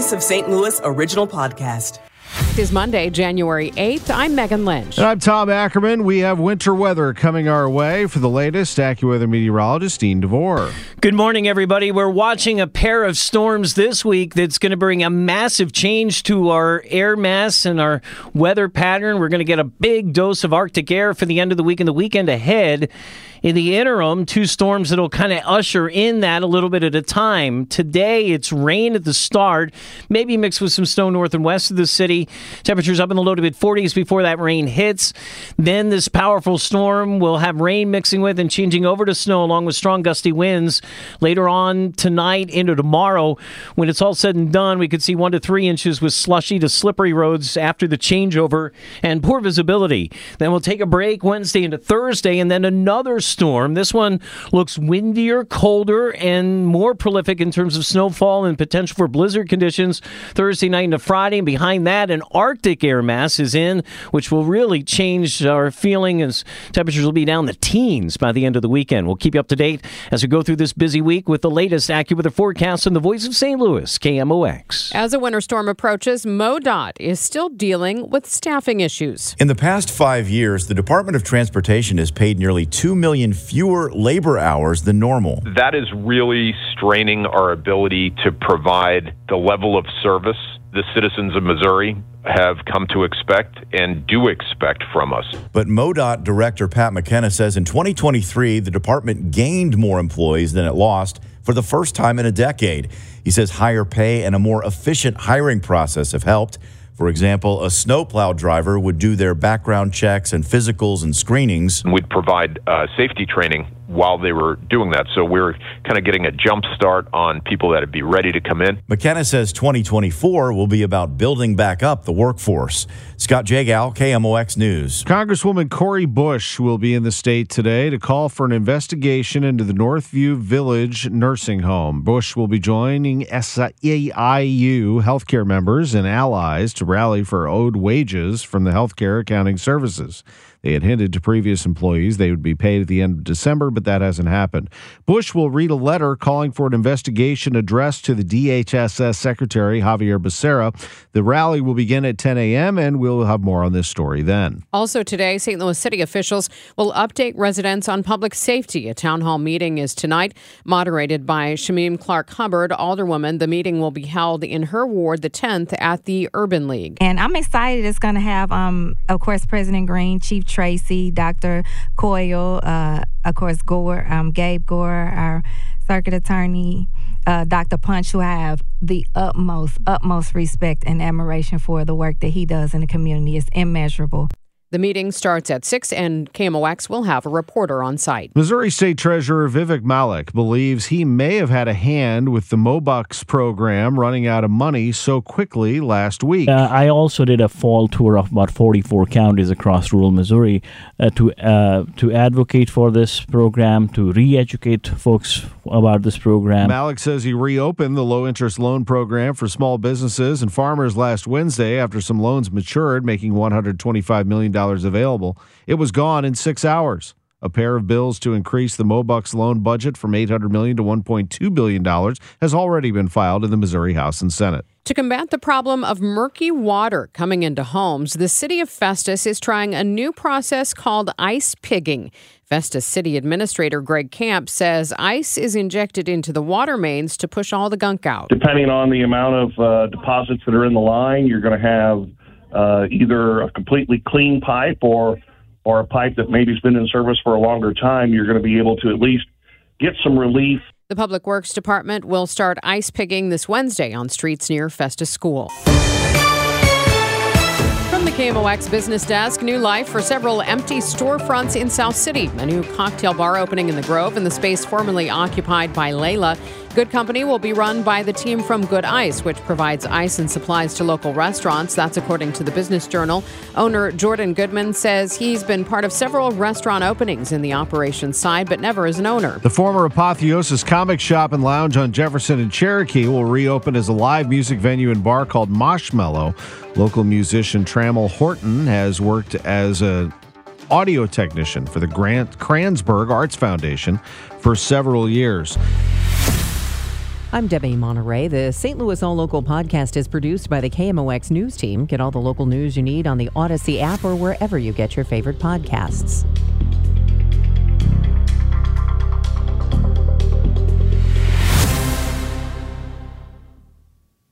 Voice of St. Louis original podcast. It is Monday, January 8th. I'm Megan Lynch. And I'm Tom Ackerman. We have winter weather coming our way. For the latest, AccuWeather meteorologist Dean DeVore. Good morning, everybody. We're watching a pair of storms this week that's going to bring a massive change to our air mass and our weather pattern. We're going to get a big dose of Arctic air for the end of the week and the weekend ahead. In the interim, two storms that'll kind of usher in that a little bit at a time. Today, it's rain at the start, maybe mixed with some snow north and west of the city. Temperatures up in the low to mid 40s before that rain hits. Then this powerful storm will have rain mixing with and changing over to snow along with strong gusty winds later on tonight into tomorrow. When it's all said and done, we could see one to three inches with slushy to slippery roads after the changeover and poor visibility. Then we'll take a break Wednesday into Thursday and then another storm. This one looks windier, colder, and more prolific in terms of snowfall and potential for blizzard conditions Thursday night into Friday. And behind that, an Arctic air mass is in, which will really change our feeling as temperatures will be down the teens by the end of the weekend. We'll keep you up to date as we go through this busy week with the latest AccuWeather forecast on the voice of St. Louis, KMOX. As a winter storm approaches, MoDOT is still dealing with staffing issues. In the past five years, the Department of Transportation has paid nearly 2 million fewer labor hours than normal. That is really straining our ability to provide the level of service the citizens of Missouri have come to expect and do expect from us. But MoDOT Director Pat McKenna says in 2023, the department gained more employees than it lost for the first time in a decade. He says higher pay and a more efficient hiring process have helped. For example, a snowplow driver would do their background checks and physicals and screenings. We'd provide uh, safety training while they were doing that. So we're kind of getting a jump start on people that would be ready to come in. McKenna says 2024 will be about building back up the workforce. Scott Jagow, KMOX News. Congresswoman Cori Bush will be in the state today to call for an investigation into the Northview Village nursing home. Bush will be joining SEIU healthcare members and allies to rally for owed wages from the healthcare accounting services. They had hinted to previous employees they would be paid at the end of December, but that hasn't happened. Bush will read a letter calling for an investigation addressed to the DHSS Secretary Xavier Becerra. The rally will begin at 10 a.m., and we'll have more on this story then. Also today, St. Louis City officials will update residents on public safety. A town hall meeting is tonight, moderated by Shameem Clark Hubbard, alderwoman. The meeting will be held in her ward, the 10th, at the Urban League. And I'm excited. It's going to have, um, of course, President Green, Chief Tracy, Dr. Coyle, uh, of course, Gore, um, Gabe Gore, our circuit attorney, uh, Dr. Punch, who I have the utmost, utmost respect and admiration for the work that he does in the community. is immeasurable. The meeting starts at 6, and KMOX will have a reporter on site. Missouri State Treasurer Vivek Malik believes he may have had a hand with the MoBucks program running out of money so quickly last week. Uh, I also did a fall tour of about 44 counties across rural Missouri uh, to uh, to advocate for this program, to re-educate folks about this program. Malik says he reopened the low interest loan program for small businesses and farmers last Wednesday after some loans matured, making $125 million available. It was gone in six hours. A pair of bills to increase the MoBucks loan budget from $800 million to $1.2 billion has already been filed in the Missouri House and Senate. To combat the problem of murky water coming into homes, the city of Festus is trying a new process called ice pigging. Festus City Administrator Greg Camp says ice is injected into the water mains to push all the gunk out. Depending on the amount of uh, deposits that are in the line, you're going to have uh, either a completely clean pipe or or a pipe that maybe's been in service for a longer time, you're going to be able to at least get some relief. The Public Works Department will start ice pigging this Wednesday on streets near Festus School. From the KMOX business desk, new life for several empty storefronts in South City. A new cocktail bar opening in the Grove in the space formerly occupied by Layla. Good Company will be run by the team from Good Ice, which provides ice and supplies to local restaurants. That's according to the Business Journal. Owner Jordan Goodman says he's been part of several restaurant openings in the operations side, but never as an owner. The former Apotheosis Comic Shop and Lounge on Jefferson and Cherokee will reopen as a live music venue and bar called Moshmellow. Local musician Trammell Horton has worked as a audio technician for the Grant Kranzberg Arts Foundation for several years. I'm Debbie Monterey. The St. Louis All Local podcast is produced by the KMOX News Team. Get all the local news you need on the Odyssey app or wherever you get your favorite podcasts.